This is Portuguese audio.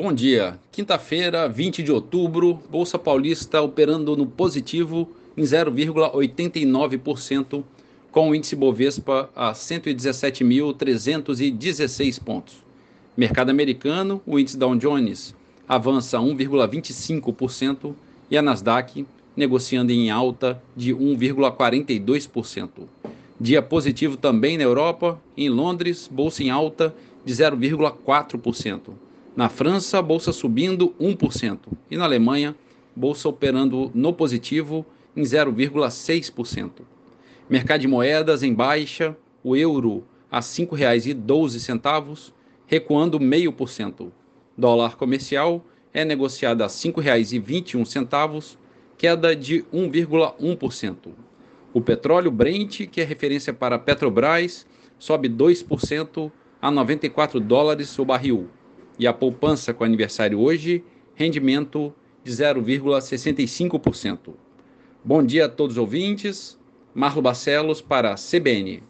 Bom dia. Quinta-feira, 20 de outubro, Bolsa Paulista operando no positivo em 0,89%, com o índice Bovespa a 117.316 pontos. Mercado americano, o índice Dow Jones avança 1,25% e a Nasdaq negociando em alta de 1,42%. Dia positivo também na Europa, em Londres, bolsa em alta de 0,4%. Na França, bolsa subindo 1%. E na Alemanha, bolsa operando no positivo em 0,6%. Mercado de moedas em baixa, o euro a R$ 5,12, recuando 0,5%. Dólar comercial é negociado a R$ 5,21, queda de 1,1%. O petróleo Brent, que é referência para Petrobras, sobe 2% a 94 dólares o barril. E a poupança com aniversário hoje, rendimento de 0,65%. Bom dia a todos os ouvintes. Marlo Barcelos para a CBN.